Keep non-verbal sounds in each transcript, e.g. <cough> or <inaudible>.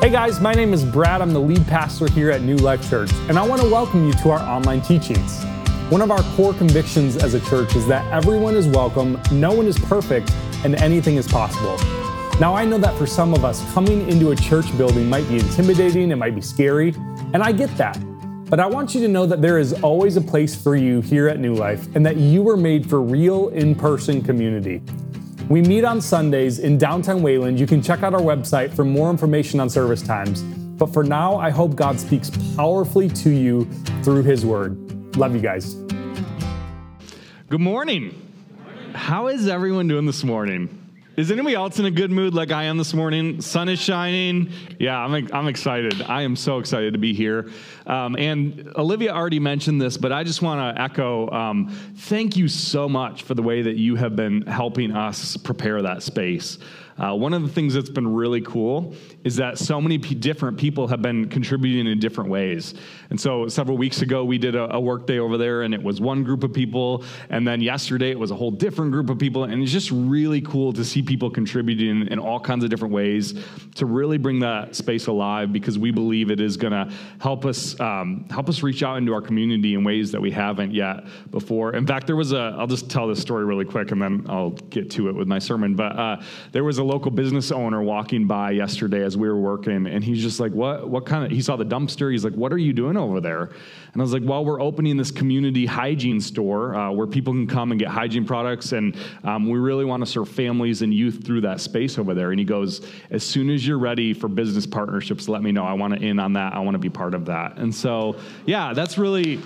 Hey guys, my name is Brad. I'm the lead pastor here at New Life Church, and I want to welcome you to our online teachings. One of our core convictions as a church is that everyone is welcome, no one is perfect, and anything is possible. Now, I know that for some of us, coming into a church building might be intimidating, it might be scary, and I get that. But I want you to know that there is always a place for you here at New Life and that you were made for real in person community. We meet on Sundays in downtown Wayland. You can check out our website for more information on service times. But for now, I hope God speaks powerfully to you through His Word. Love you guys. Good morning. How is everyone doing this morning? Is anybody else in a good mood like I am this morning? Sun is shining. Yeah, I'm, I'm excited. I am so excited to be here. Um, and Olivia already mentioned this, but I just want to echo um, thank you so much for the way that you have been helping us prepare that space. Uh, one of the things that's been really cool is that so many p- different people have been contributing in different ways. And so several weeks ago, we did a, a work day over there, and it was one group of people. And then yesterday, it was a whole different group of people. And it's just really cool to see people contributing in all kinds of different ways to really bring that space alive because we believe it is going to help us um, help us reach out into our community in ways that we haven't yet before. In fact, there was a I'll just tell this story really quick, and then I'll get to it with my sermon. But uh, there was a local business owner walking by yesterday as we were working, and he's just like, "What? What kind of?" He saw the dumpster. He's like, "What are you doing over there?" And I was like, "Well, we're opening this community hygiene store uh, where people can come and get hygiene products, and um, we really want to serve families and youth through that space over there." And he goes, "As soon as you're ready for business partnerships, let me know. I want to in on that. I want to be part of that." And so, yeah, that's really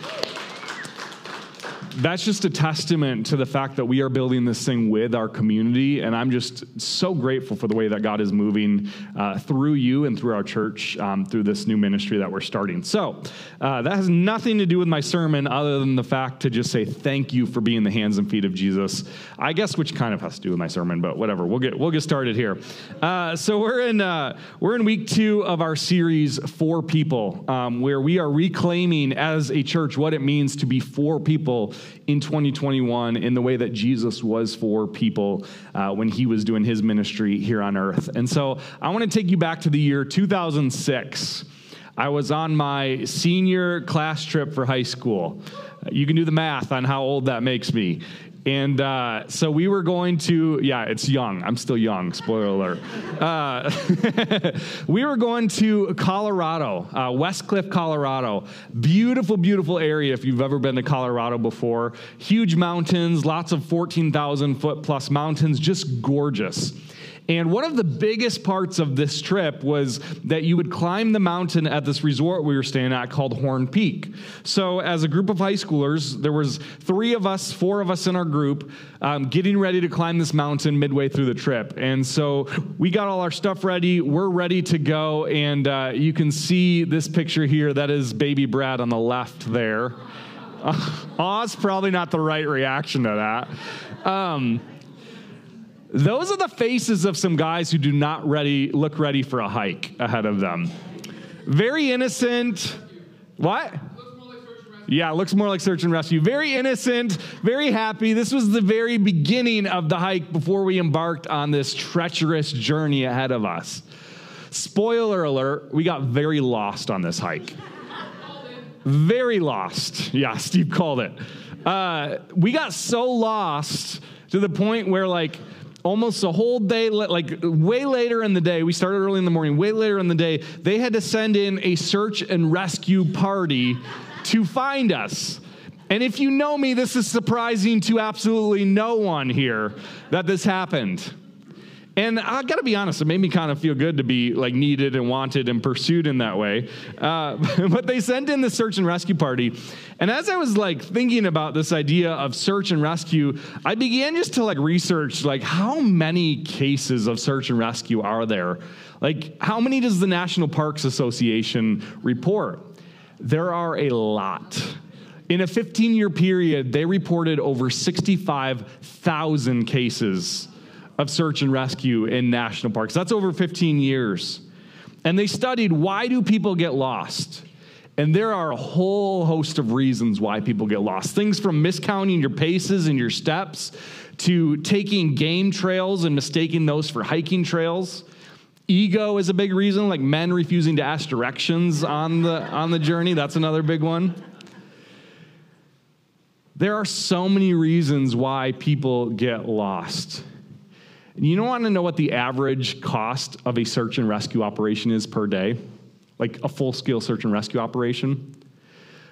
that's just a testament to the fact that we are building this thing with our community. And I'm just so grateful for the way that God is moving uh, through you and through our church um, through this new ministry that we're starting. So uh, that has nothing to do with my sermon other than the fact to just say thank you for being the hands and feet of Jesus. I guess which kind of has to do with my sermon, but whatever. We'll get we'll get started here. Uh, so we're in uh, we're in week two of our series for people, um, where we are reclaiming as a church what it means to be for people in 2021 in the way that Jesus was for people uh, when he was doing his ministry here on earth. And so I want to take you back to the year 2006. I was on my senior class trip for high school. You can do the math on how old that makes me. And uh, so we were going to, yeah, it's young. I'm still young, spoiler alert. Uh, <laughs> we were going to Colorado, uh, Westcliffe, Colorado. Beautiful, beautiful area if you've ever been to Colorado before. Huge mountains, lots of 14,000 foot plus mountains, just gorgeous. And one of the biggest parts of this trip was that you would climb the mountain at this resort we were staying at called Horn Peak. So, as a group of high schoolers, there was three of us, four of us in our group, um, getting ready to climb this mountain midway through the trip. And so we got all our stuff ready. We're ready to go. And uh, you can see this picture here. That is baby Brad on the left there. <laughs> Uh, probably not the right reaction to that. Um, those are the faces of some guys who do not ready look ready for a hike ahead of them. Very innocent. What? Yeah, looks more like search and rescue. Very innocent, very happy. This was the very beginning of the hike before we embarked on this treacherous journey ahead of us. Spoiler alert, we got very lost on this hike. Very lost. Yeah, Steve called it. Uh, we got so lost to the point where, like, almost a whole day, like way later in the day, we started early in the morning, way later in the day, they had to send in a search and rescue party to find us. And if you know me, this is surprising to absolutely no one here that this happened. And I got to be honest, it made me kind of feel good to be like needed and wanted and pursued in that way. Uh, <laughs> but they sent in the search and rescue party. And as I was like thinking about this idea of search and rescue, I began just to like research like how many cases of search and rescue are there? Like how many does the National Parks Association report? There are a lot. In a 15 year period, they reported over 65,000 cases of search and rescue in national parks. That's over 15 years. And they studied why do people get lost? And there are a whole host of reasons why people get lost. Things from miscounting your paces and your steps to taking game trails and mistaking those for hiking trails Ego is a big reason, like men refusing to ask directions on the, on the journey. That's another big one. There are so many reasons why people get lost. You don't want to know what the average cost of a search and rescue operation is per day? Like a full scale search and rescue operation?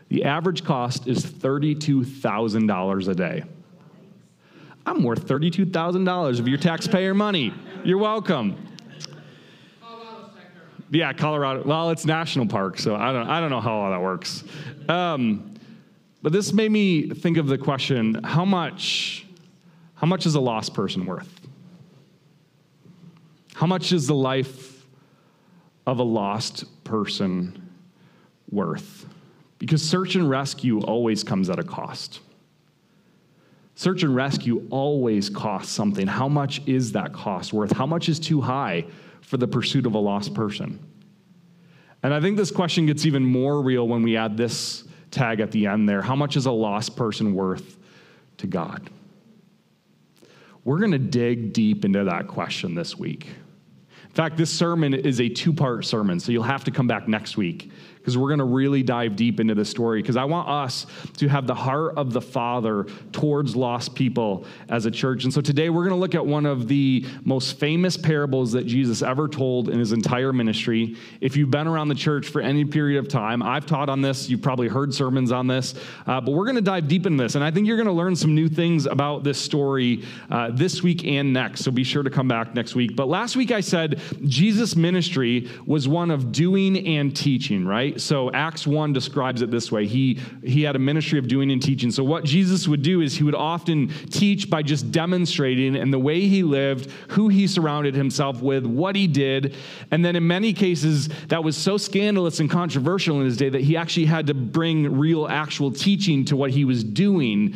The average cost is $32,000 a day. I'm worth $32,000 of your taxpayer money. You're welcome. Yeah, Colorado. Well, it's national park, so I don't, I don't know how all that works. Um, but this made me think of the question: How much, how much is a lost person worth? How much is the life of a lost person worth? Because search and rescue always comes at a cost. Search and rescue always costs something. How much is that cost worth? How much is too high for the pursuit of a lost person? And I think this question gets even more real when we add this tag at the end there. How much is a lost person worth to God? We're going to dig deep into that question this week. In fact, this sermon is a two part sermon, so you'll have to come back next week because we're going to really dive deep into the story because I want us to have the heart of the Father towards lost people as a church. And so today we're going to look at one of the most famous parables that Jesus ever told in his entire ministry. If you've been around the church for any period of time, I've taught on this, you've probably heard sermons on this, uh, but we're going to dive deep into this. And I think you're going to learn some new things about this story uh, this week and next. So be sure to come back next week. But last week I said Jesus' ministry was one of doing and teaching, right? Right? So Acts 1 describes it this way. He, he had a ministry of doing and teaching. So what Jesus would do is he would often teach by just demonstrating and the way he lived, who he surrounded himself with, what he did. And then in many cases, that was so scandalous and controversial in his day that he actually had to bring real actual teaching to what he was doing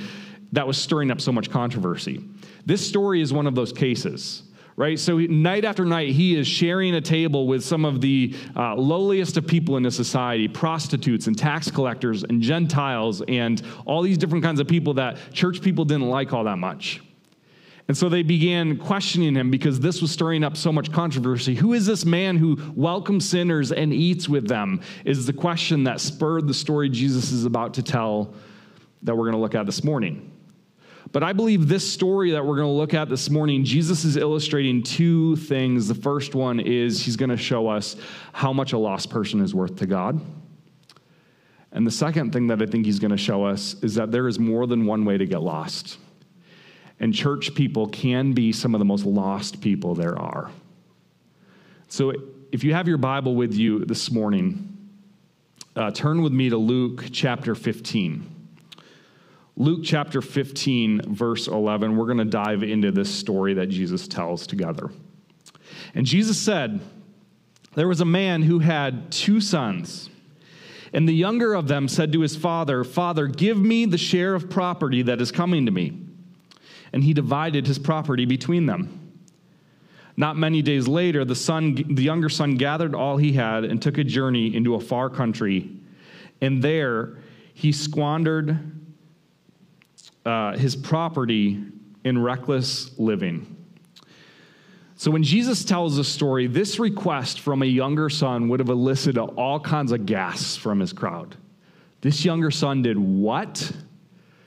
that was stirring up so much controversy. This story is one of those cases right? So night after night, he is sharing a table with some of the uh, lowliest of people in the society prostitutes and tax collectors and Gentiles and all these different kinds of people that church people didn't like all that much. And so they began questioning him because this was stirring up so much controversy. Who is this man who welcomes sinners and eats with them? Is the question that spurred the story Jesus is about to tell that we're going to look at this morning. But I believe this story that we're going to look at this morning, Jesus is illustrating two things. The first one is he's going to show us how much a lost person is worth to God. And the second thing that I think he's going to show us is that there is more than one way to get lost. And church people can be some of the most lost people there are. So if you have your Bible with you this morning, uh, turn with me to Luke chapter 15. Luke chapter 15, verse 11, we're going to dive into this story that Jesus tells together. And Jesus said, There was a man who had two sons. And the younger of them said to his father, Father, give me the share of property that is coming to me. And he divided his property between them. Not many days later, the, son, the younger son gathered all he had and took a journey into a far country. And there he squandered uh, his property in reckless living. So when Jesus tells the story, this request from a younger son would have elicited all kinds of gasps from his crowd. This younger son did what?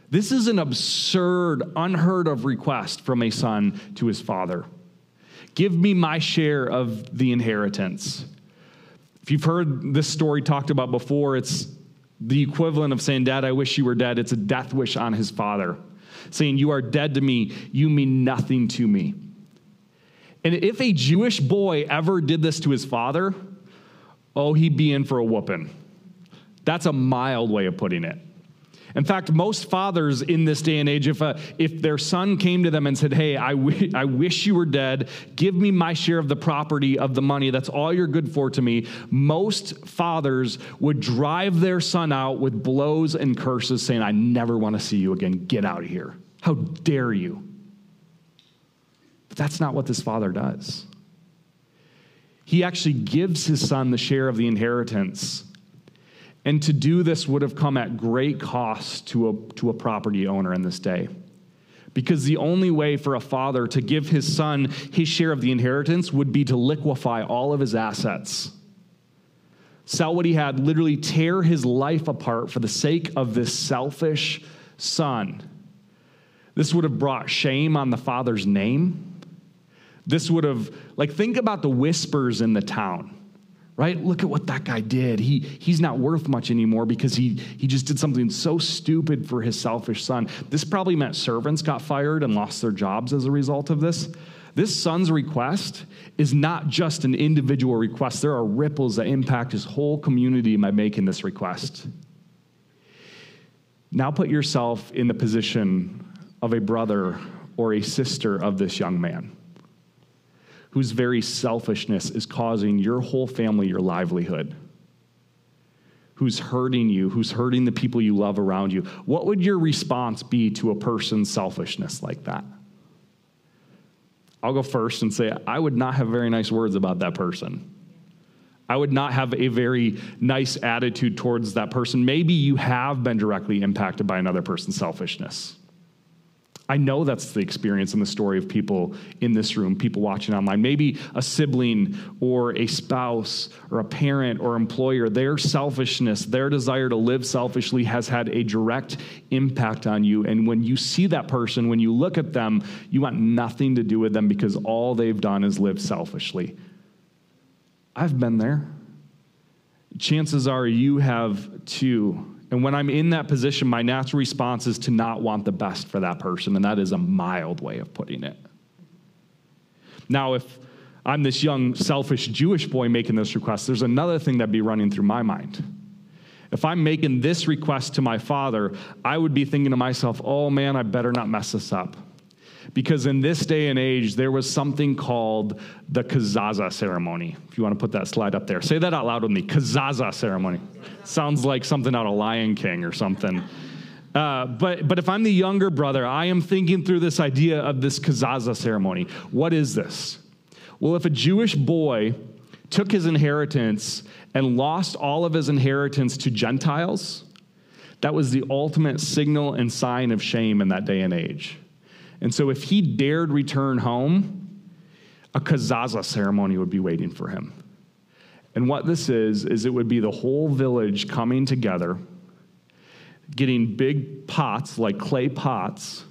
This is an absurd, unheard of request from a son to his father. Give me my share of the inheritance. If you've heard this story talked about before, it's the equivalent of saying, Dad, I wish you were dead. It's a death wish on his father, saying, You are dead to me. You mean nothing to me. And if a Jewish boy ever did this to his father, oh, he'd be in for a whooping. That's a mild way of putting it. In fact, most fathers in this day and age, if, a, if their son came to them and said, Hey, I, w- I wish you were dead, give me my share of the property, of the money, that's all you're good for to me, most fathers would drive their son out with blows and curses, saying, I never want to see you again. Get out of here. How dare you? But that's not what this father does. He actually gives his son the share of the inheritance and to do this would have come at great cost to a, to a property owner in this day. Because the only way for a father to give his son his share of the inheritance would be to liquefy all of his assets. Sell what he had, literally tear his life apart for the sake of this selfish son. This would have brought shame on the father's name. This would have, like, think about the whispers in the town right? Look at what that guy did. He, he's not worth much anymore because he, he just did something so stupid for his selfish son. This probably meant servants got fired and lost their jobs as a result of this. This son's request is not just an individual request, there are ripples that impact his whole community by making this request. Now put yourself in the position of a brother or a sister of this young man whose very selfishness is causing your whole family your livelihood, who's hurting you, who's hurting the people you love around you, what would your response be to a person's selfishness like that? I'll go first and say, I would not have very nice words about that person. I would not have a very nice attitude towards that person. Maybe you have been directly impacted by another person's selfishness. I know that's the experience and the story of people in this room, people watching online. Maybe a sibling or a spouse or a parent or employer, their selfishness, their desire to live selfishly has had a direct impact on you. And when you see that person, when you look at them, you want nothing to do with them because all they've done is live selfishly. I've been there. Chances are you have too. And when I'm in that position, my natural response is to not want the best for that person. And that is a mild way of putting it. Now, if I'm this young, selfish Jewish boy making this request, there's another thing that'd be running through my mind. If I'm making this request to my father, I would be thinking to myself, oh man, I better not mess this up. Because in this day and age, there was something called the kazaza ceremony. If you want to put that slide up there, say that out loud with me kazaza ceremony. Sounds like something out of Lion King or something. Uh, but, but if I'm the younger brother, I am thinking through this idea of this kazaza ceremony. What is this? Well, if a Jewish boy took his inheritance and lost all of his inheritance to Gentiles, that was the ultimate signal and sign of shame in that day and age. And so if he dared return home, a kazaza ceremony would be waiting for him. And what this is, is it would be the whole village coming together, getting big pots, like clay pots,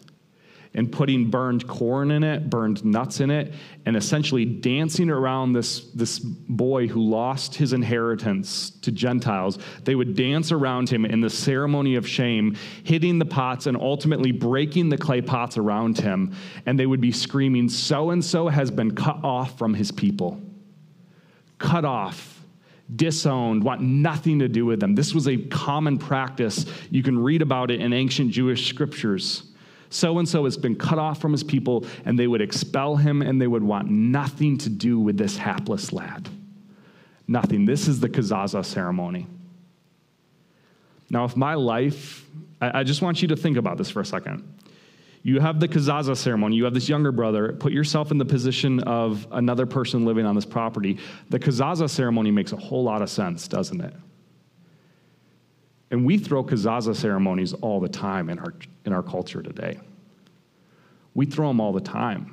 and putting burned corn in it, burned nuts in it, and essentially dancing around this, this boy who lost his inheritance to Gentiles. They would dance around him in the ceremony of shame, hitting the pots and ultimately breaking the clay pots around him. And they would be screaming, So and so has been cut off from his people. Cut off disowned, want nothing to do with them. This was a common practice. You can read about it in ancient Jewish scriptures. So and so has been cut off from his people, and they would expel him, and they would want nothing to do with this hapless lad. Nothing. This is the kazaza ceremony. Now, if my life, I, just want you to think about this for a second. You have the kazaza ceremony, you have this younger brother, put yourself in the position of another person living on this property. The kazaza ceremony makes a whole lot of sense, doesn't it? And we throw kazaza ceremonies all the time in our, in our culture today. We throw them all the time.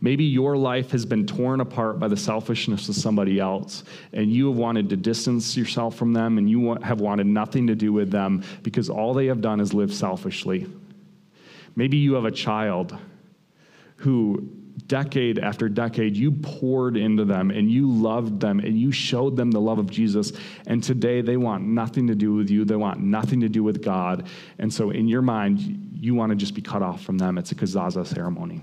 Maybe your life has been torn apart by the selfishness of somebody else, and you have wanted to distance yourself from them, and you have wanted nothing to do with them because all they have done is live selfishly. Maybe you have a child who decade after decade, you poured into them and you loved them and you showed them the love of Jesus. And today they want nothing to do with you. They want nothing to do with God. And so in your mind, you want to just be cut off from them. It's a kazaza ceremony.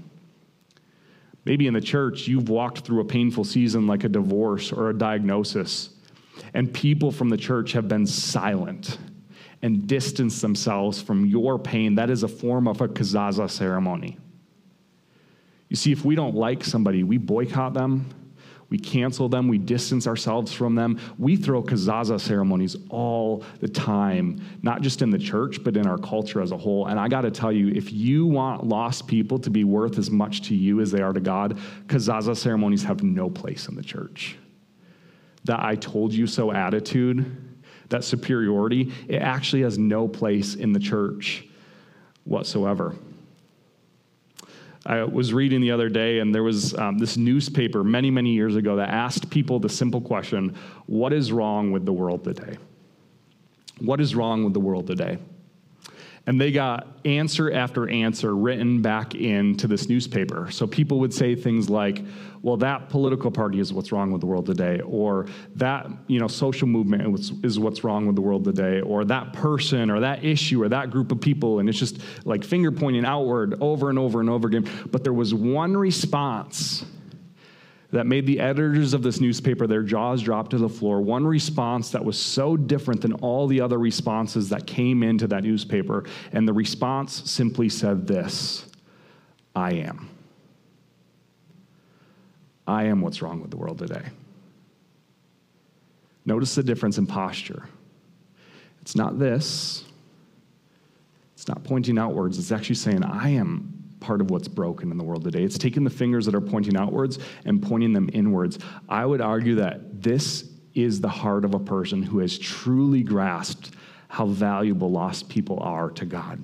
Maybe in the church, you've walked through a painful season like a divorce or a diagnosis, and people from the church have been silent and distanced themselves from your pain. That is a form of a kazaza ceremony. You see, if we don't like somebody, we boycott them, we cancel them, we distance ourselves from them. We throw kazaza ceremonies all the time, not just in the church, but in our culture as a whole. And I got to tell you, if you want lost people to be worth as much to you as they are to God, kazaza ceremonies have no place in the church. That I told you so attitude, that superiority, it actually has no place in the church whatsoever. I was reading the other day, and there was um, this newspaper many, many years ago that asked people the simple question What is wrong with the world today? What is wrong with the world today? And they got answer after answer written back into this newspaper. So people would say things like, well, that political party is what's wrong with the world today, or that you know, social movement is what's wrong with the world today, or that person, or that issue, or that group of people. And it's just like finger pointing outward over and over and over again. But there was one response that made the editors of this newspaper their jaws drop to the floor. One response that was so different than all the other responses that came into that newspaper. And the response simply said this I am. I am what's wrong with the world today. Notice the difference in posture. It's not this, it's not pointing outwards, it's actually saying, I am part of what's broken in the world today. It's taking the fingers that are pointing outwards and pointing them inwards. I would argue that this is the heart of a person who has truly grasped how valuable lost people are to God.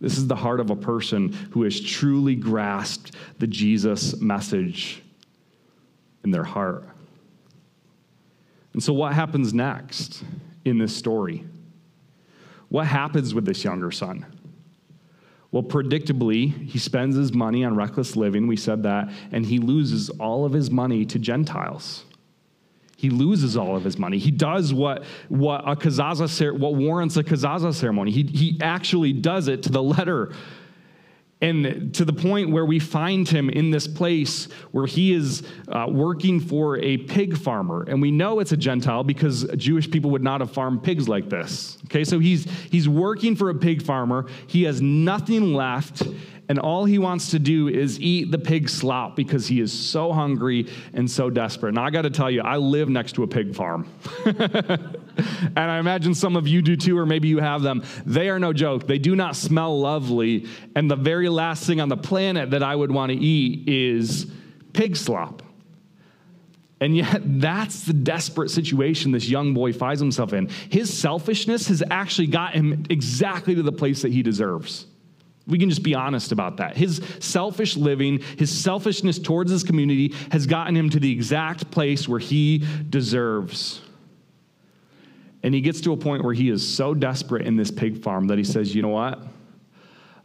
This is the heart of a person who has truly grasped the Jesus message in their heart. And so, what happens next in this story? What happens with this younger son? Well, predictably, he spends his money on reckless living. We said that. And he loses all of his money to Gentiles. He loses all of his money. He does what, what, a kazaza, what warrants a kazaza ceremony. He, he actually does it to the letter. And to the point where we find him in this place where he is uh, working for a pig farmer. And we know it's a Gentile because Jewish people would not have farmed pigs like this. Okay, so he's, he's working for a pig farmer. He has nothing left and all he wants to do is eat the pig slop because he is so hungry and so desperate. Now, I got to tell you, I live next to a pig farm. <laughs> and I imagine some of you do too, or maybe you have them. They are no joke. They do not smell lovely. And the very last thing on the planet that I would want to eat is pig slop. And yet, <laughs> that's the desperate situation this young boy finds himself in. His selfishness has actually got him exactly to the place that he deserves. We can just be honest about that. His selfish living, his selfishness towards his community has gotten him to the exact place where he deserves. And he gets to a point where he is so desperate in this pig farm that he says, You know what?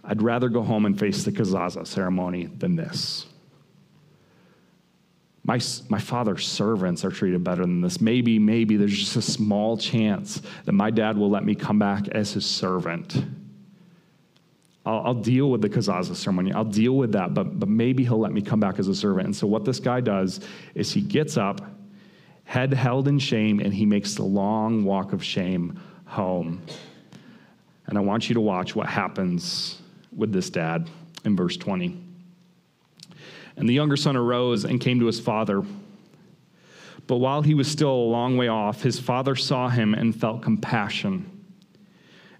I'd rather go home and face the kazaza ceremony than this. My, my father's servants are treated better than this. Maybe, maybe there's just a small chance that my dad will let me come back as his servant. I'll, I'll, deal with the kazaza ceremony. I'll deal with that, but, but maybe he'll let me come back as a servant. And so, what this guy does is he gets up, head held in shame, and he makes the long walk of shame home. And I want you to watch what happens with this dad in verse 20. And the younger son arose and came to his father. But while he was still a long way off, his father saw him and felt compassion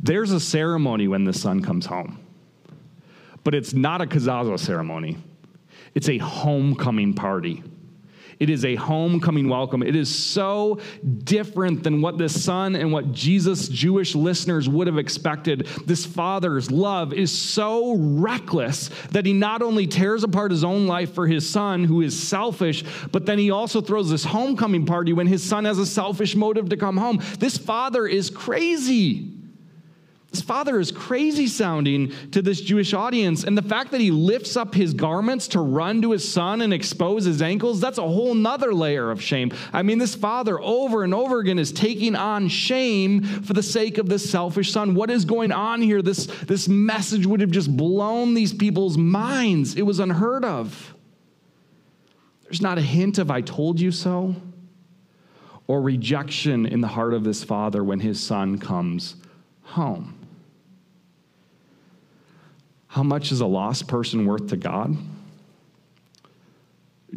There's a ceremony when the son comes home, but it's not a kazaza ceremony, it's a homecoming party. It is a homecoming welcome. It is so different than what the son and what Jesus' Jewish listeners would have expected. This father's love is so reckless that he not only tears apart his own life for his son, who is selfish, but then he also throws this homecoming party when his son has a selfish motive to come home. This father is crazy. His father is crazy sounding to this Jewish audience. And the fact that he lifts up his garments to run to his son and expose his ankles, that's a whole nother layer of shame. I mean, this father over and over again is taking on shame for the sake of this selfish son. What is going on here? This, this message would have just blown these people's minds. It was unheard of. There's not a hint of, I told you so, or rejection in the heart of this father when his son comes home. How much is a lost person worth to God?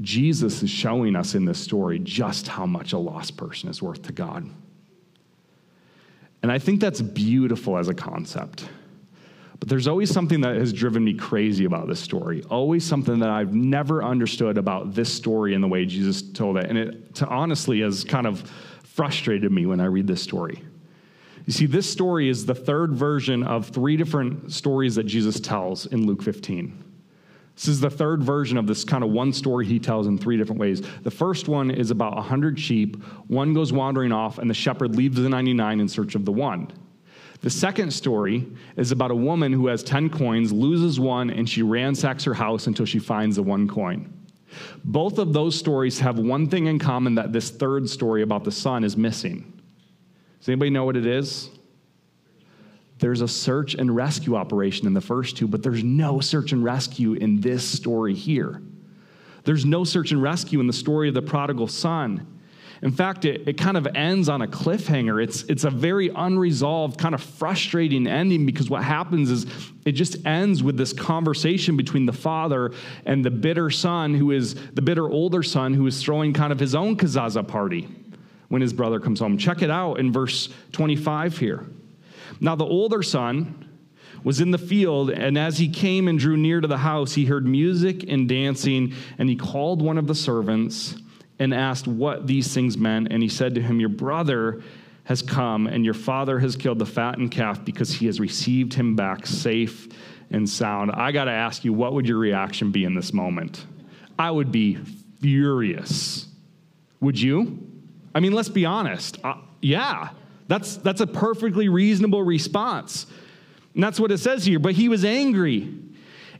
Jesus is showing us in this story just how much a lost person is worth to God. And I think that's beautiful as a concept. But there's always something that has driven me crazy about this story. Always something that I've never understood about this story and the way Jesus told it. And it to honestly has kind of frustrated me when I read this story. You see, this story is the third version of three different stories that Jesus tells in Luke 15. This is the third version of this kind of one story he tells in three different ways. The first one is about 100 sheep. One goes wandering off, and the shepherd leaves the 99 in search of the one. The second story is about a woman who has 10 coins, loses one, and she ransacks her house until she finds the one coin. Both of those stories have one thing in common that this third story about the son is missing. Does anybody know what it is? There's a search and rescue operation in the first two, but there's no search and rescue in this story here. There's no search and rescue in the story of the prodigal son. In fact, it, it kind of ends on a cliffhanger. It's, it's a very unresolved, kind of frustrating ending because what happens is it just ends with this conversation between the father and the bitter son, who is the bitter older son, who is throwing kind of his own kazaza party when his brother comes home. Check it out in verse 25 here. Now, the older son was in the field, and as he came and drew near to the house, he heard music and dancing, and he called one of the servants and asked what these things meant. And he said to him, Your brother has come, and your father has killed the fattened calf because he has received him back safe and sound. I got to ask you, what would your reaction be in this moment? I would be furious. Would you? I mean, let's be honest. Uh, yeah. That's, that's a perfectly reasonable response. And that's what it says here. But he was angry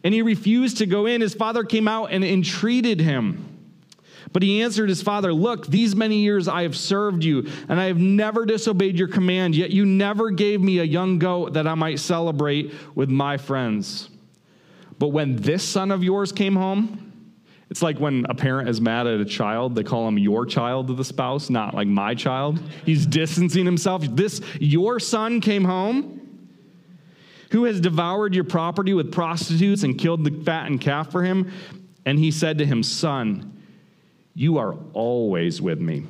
and he refused to go in. His father came out and entreated him. But he answered his father, Look, these many years I have served you, and I have never disobeyed your command, yet you never gave me a young goat that I might celebrate with my friends. But when this son of yours came home, it's like when a parent is mad at a child, they call him your child to the spouse, not like my child. He's distancing himself. This, your son came home who has devoured your property with prostitutes and killed the fattened calf for him. And he said to him, Son, you are always with me,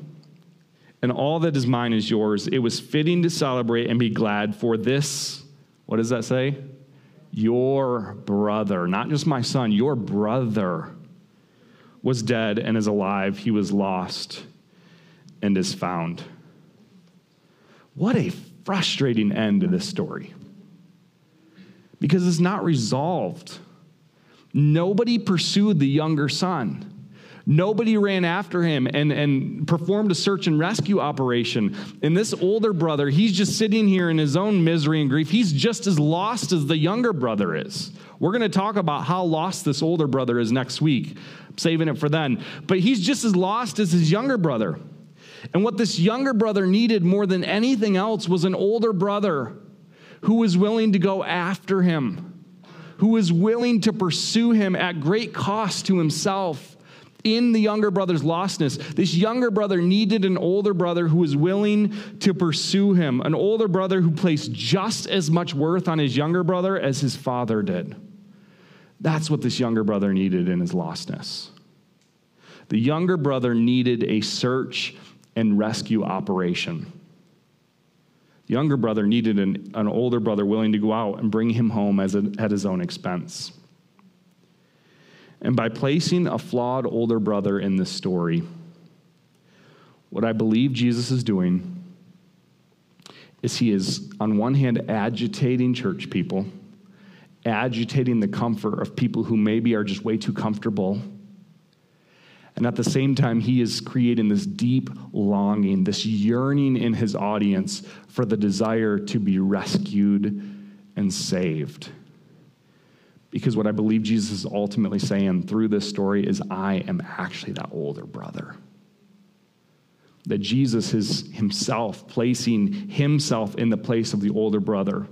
and all that is mine is yours. It was fitting to celebrate and be glad for this. What does that say? Your brother, not just my son, your brother was dead and is alive. He was lost and is found. What a frustrating end to this story. Because it's not resolved. Nobody pursued the younger son. Nobody ran after him and, and performed a search and rescue operation. And this older brother, he's just sitting here in his own misery and grief. He's just as lost as the younger brother is. We're going to talk about how lost this older brother is next week, saving it for then. But he's just as lost as his younger brother. And what this younger brother needed more than anything else was an older brother who was willing to go after him, who was willing to pursue him at great cost to himself in the younger brother's lostness, this younger brother needed an older brother who was willing to pursue him, an older brother who placed just as much worth on his younger brother as his father did. That's what this younger brother needed in his lostness. The younger brother needed a search and rescue operation. The younger brother needed an, an older brother willing to go out and bring him home as a, at his own expense. And by placing a flawed older brother in this story, what I believe Jesus is doing is he is, on one hand, agitating church people, agitating the comfort of people who maybe are just way too comfortable. And at the same time, he is creating this deep longing, this yearning in his audience for the desire to be rescued and saved. Because what I believe Jesus is ultimately saying through this story is, I am actually that older brother. That Jesus is himself placing himself in the place of the older brother.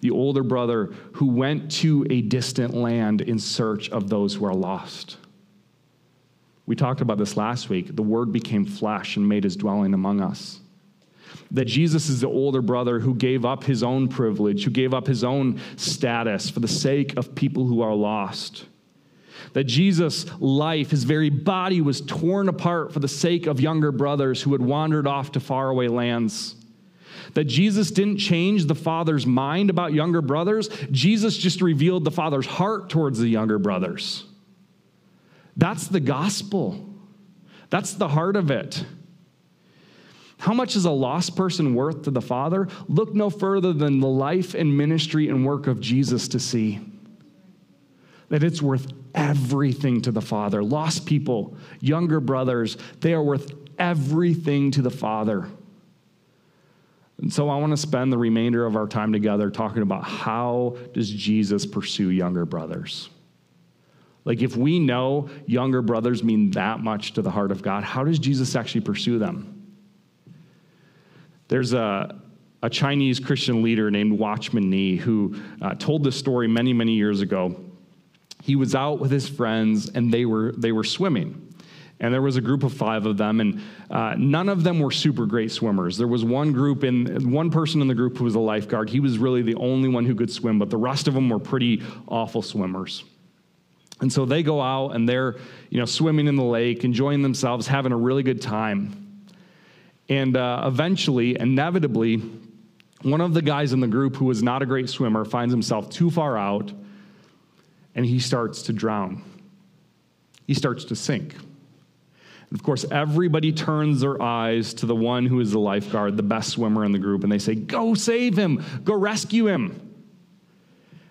The older brother who went to a distant land in search of those who are lost. We talked about this last week. The Word became flesh and made his dwelling among us. That Jesus is the older brother who gave up his own privilege, who gave up his own status for the sake of people who are lost. That Jesus' life, his very body, was torn apart for the sake of younger brothers who had wandered off to faraway lands. That Jesus didn't change the Father's mind about younger brothers, Jesus just revealed the Father's heart towards the younger brothers. That's the gospel. That's the heart of it. How much is a lost person worth to the Father? Look no further than the life and ministry and work of Jesus to see that it's worth everything to the Father. Lost people, younger brothers, they are worth everything to the Father. And so I want to spend the remainder of our time together talking about how does Jesus pursue younger brothers? Like if we know younger brothers mean that much to the heart of God, how does Jesus actually pursue them? There's a, a Chinese Christian leader named Watchman Nee who uh, told this story many, many years ago. He was out with his friends and they were, they were swimming. And there was a group of five of them, and uh, none of them were super great swimmers. There was one group in one person in the group who was a lifeguard. He was really the only one who could swim, but the rest of them were pretty awful swimmers. And so they go out and they're, you know, swimming in the lake, enjoying themselves, having a really good time. And uh, eventually, inevitably, one of the guys in the group who was not a great swimmer finds himself too far out and he starts to drown. He starts to sink. Of course, everybody turns their eyes to the one who is the lifeguard, the best swimmer in the group, and they say, Go save him, go rescue him.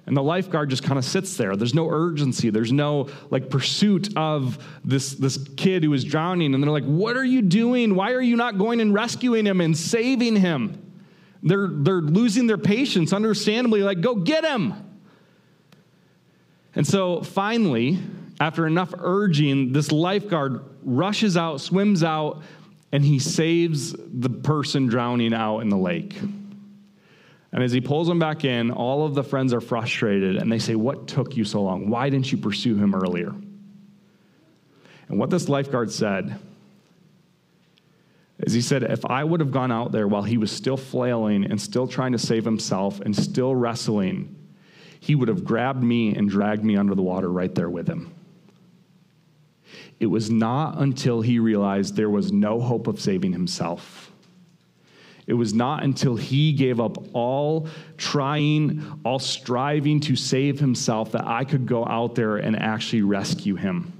And the lifeguard just kind of sits there. There's no urgency. There's no like pursuit of this, this kid who is drowning. And they're like, What are you doing? Why are you not going and rescuing him and saving him? They're, they're losing their patience, understandably, like, Go get him. And so finally, after enough urging, this lifeguard rushes out, swims out, and he saves the person drowning out in the lake. And as he pulls him back in, all of the friends are frustrated and they say, What took you so long? Why didn't you pursue him earlier? And what this lifeguard said is he said, If I would have gone out there while he was still flailing and still trying to save himself and still wrestling, he would have grabbed me and dragged me under the water right there with him. It was not until he realized there was no hope of saving himself it was not until he gave up all trying, all striving to save himself that I could go out there and actually rescue him.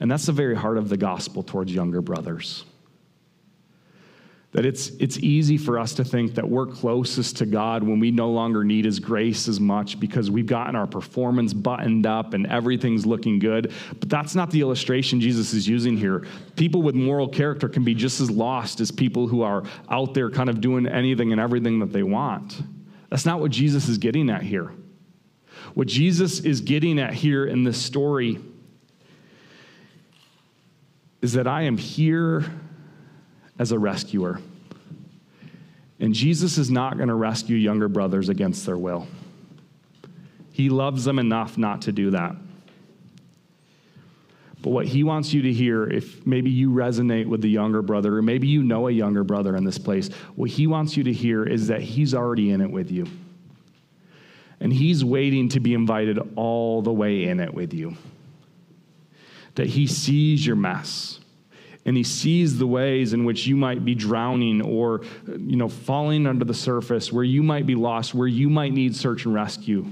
And that's the very heart of the gospel towards younger brothers. That it's, it's easy for us to think that we're closest to God when we no longer need His grace as much because we've gotten our performance buttoned up and everything's looking good. But that's not the illustration Jesus is using here. People with moral character can be just as lost as people who are out there kind of doing anything and everything that they want. That's not what Jesus is getting at here. What Jesus is getting at here in this story is that I am here as a rescuer. And Jesus is not going to rescue younger brothers against their will. He loves them enough not to do that. But what he wants you to hear, if maybe you resonate with the younger brother, or maybe you know a younger brother in this place, what he wants you to hear is that he's already in it with you. And he's waiting to be invited all the way in it with you. That he sees your mess and he sees the ways in which you might be drowning or you know falling under the surface where you might be lost where you might need search and rescue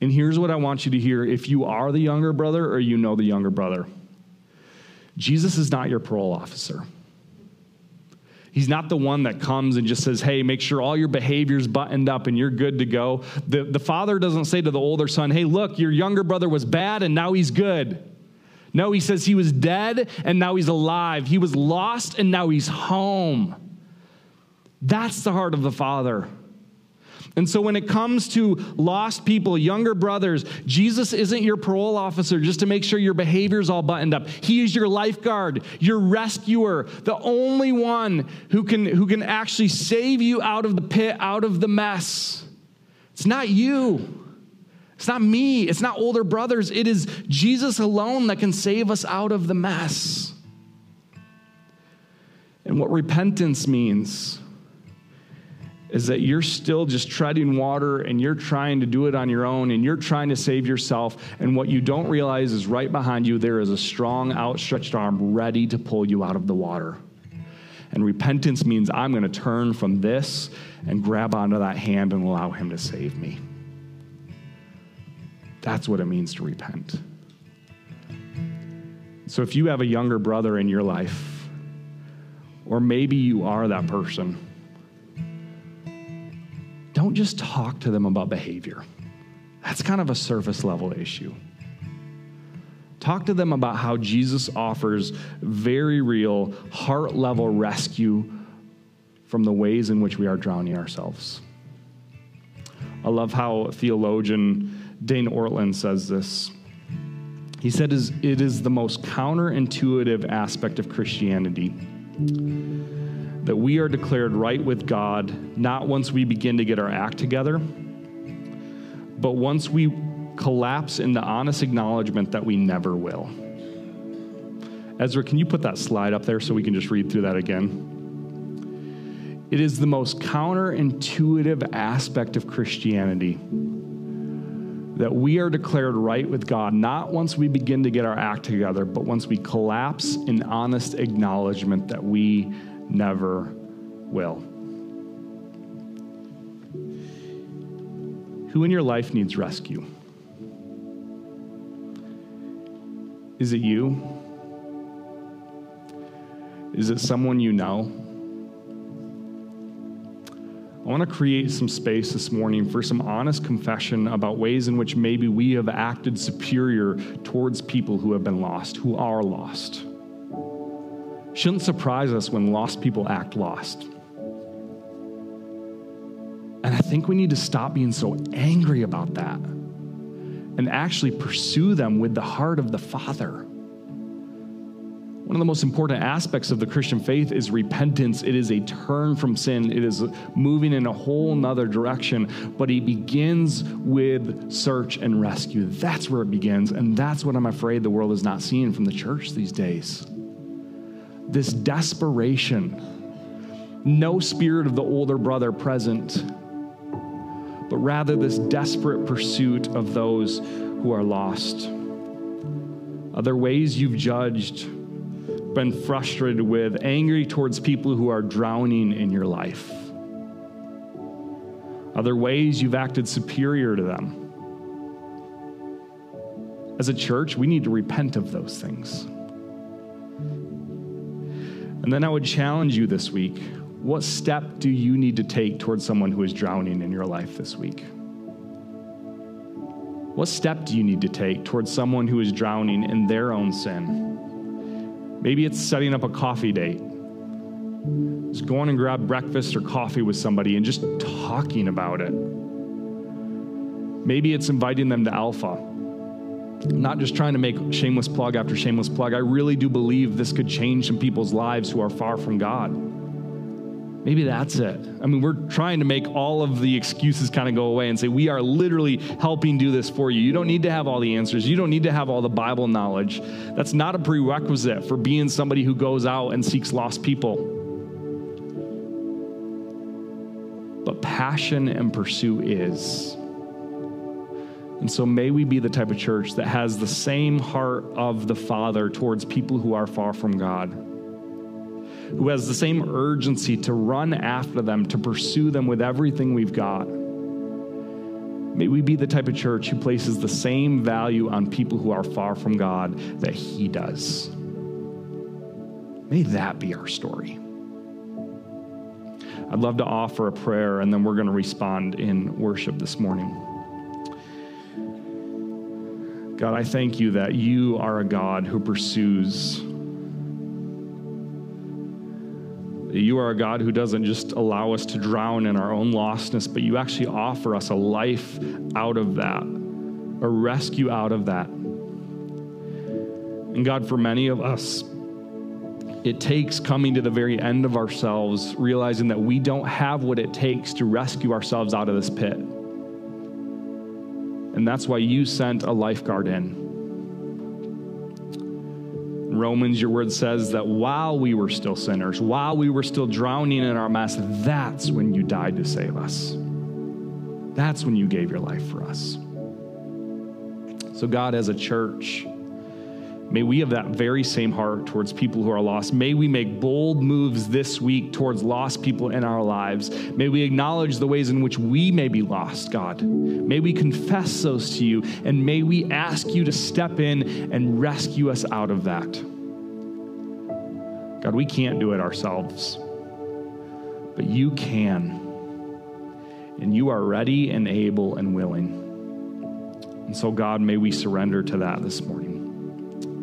and here's what i want you to hear if you are the younger brother or you know the younger brother jesus is not your parole officer He's not the one that comes and just says, hey, make sure all your behavior's buttoned up and you're good to go. The, the father doesn't say to the older son, hey, look, your younger brother was bad and now he's good. No, he says he was dead and now he's alive. He was lost and now he's home. That's the heart of the Father. And so, when it comes to lost people, younger brothers, Jesus isn't your parole officer just to make sure your behavior is all buttoned up. He is your lifeguard, your rescuer, the only one who can, who can actually save you out of the pit, out of the mess. It's not you. It's not me, it's not older brothers. It is Jesus alone that can save us out of the mess. And what repentance means is that you're still just treading water and you're trying to do it on your own and you're trying to save yourself. And what you don't realize is right behind you, there is a strong, outstretched arm ready to pull you out of the water. And repentance means I'm going to turn from this and grab onto that hand and allow Him to save me. That's what it means to repent. So if you have a younger brother in your life, or maybe you are that person, don't just talk to them about behavior. That's kind of a surface level issue. Talk to them about how Jesus offers very real, heart level rescue from the ways in which we are drowning ourselves. I love how theologian Dane Ortlund says this. He said, It is the most counterintuitive aspect of Christianity that we are declared right with God not once we begin to get our act together, but once we collapse into honest acknowledgement that we never will. Ezra, can you put that slide up there so we can just read through that again? It is the most counterintuitive aspect of Christianity that we are declared right with God not once we begin to get our act together, but once we collapse in honest acknowledgement that we never will. Who in your life needs rescue? Is it you? Is it someone you know? I want to create some space this morning for some honest confession about ways in which maybe we have acted superior towards people who have been lost, who are lost. Shouldn't surprise us when lost people act lost. And I think we need to stop being so angry about that and actually pursue them with the heart of the Father. One of the most important aspects of the Christian faith is repentance. It is a turn from sin. It is moving in a whole nother direction, but it begins with search and rescue. That's where it begins, and that's what I'm afraid the world is not seeing from the church these days this desperation, no spirit of the older brother present, but rather this desperate pursuit of those who are lost. Other ways you've judged, been frustrated with, angry towards people who are drowning in your life. Other ways you've acted superior to them. As a church, we need to repent of those things. And then I would challenge you this week what step do you need to take towards someone who is drowning in your life this week? What step do you need to take towards someone who is drowning in their own sin? Maybe it's setting up a coffee date. Just going and grab breakfast or coffee with somebody and just talking about it. Maybe it's inviting them to Alpha not just trying to make shameless plug after shameless plug. I really do believe this could change some people's lives who are far from God. Maybe that's it. I mean, we're trying to make all of the excuses kind of go away and say, we are literally helping do this for you. You don't need to have all the answers. You don't need to have all the Bible knowledge. That's not a prerequisite for being somebody who goes out and seeks lost people. But passion and pursuit is. And so may we be the type of church that has the same heart of the Father towards people who are far from God, who has the same urgency to run after them, to pursue them with everything we've got. May we be the type of church who places the same value on people who are far from God that He does. May that be our story. I'd love to offer a prayer, and then we're going to respond in worship this morning. God, I thank you that you are a God who pursues. You are a God who doesn't just allow us to drown in our own lostness, but you actually offer us a life out of that, a rescue out of that. And God, for many of us, it takes coming to the very end of ourselves, realizing that we don't have what it takes to rescue ourselves out of this pit. And that's why you sent a lifeguard in. Romans, your word says that while we were still sinners, while we were still drowning in our mess, that's when you died to save us. That's when you gave your life for us. So, God, as a church, May we have that very same heart towards people who are lost. May we make bold moves this week towards lost people in our lives. May we acknowledge the ways in which we may be lost, God. May we confess those to you, and may we ask you to step in and rescue us out of that. God, we can't do it ourselves, but you can. And you are ready and able and willing. And so, God, may we surrender to that this morning.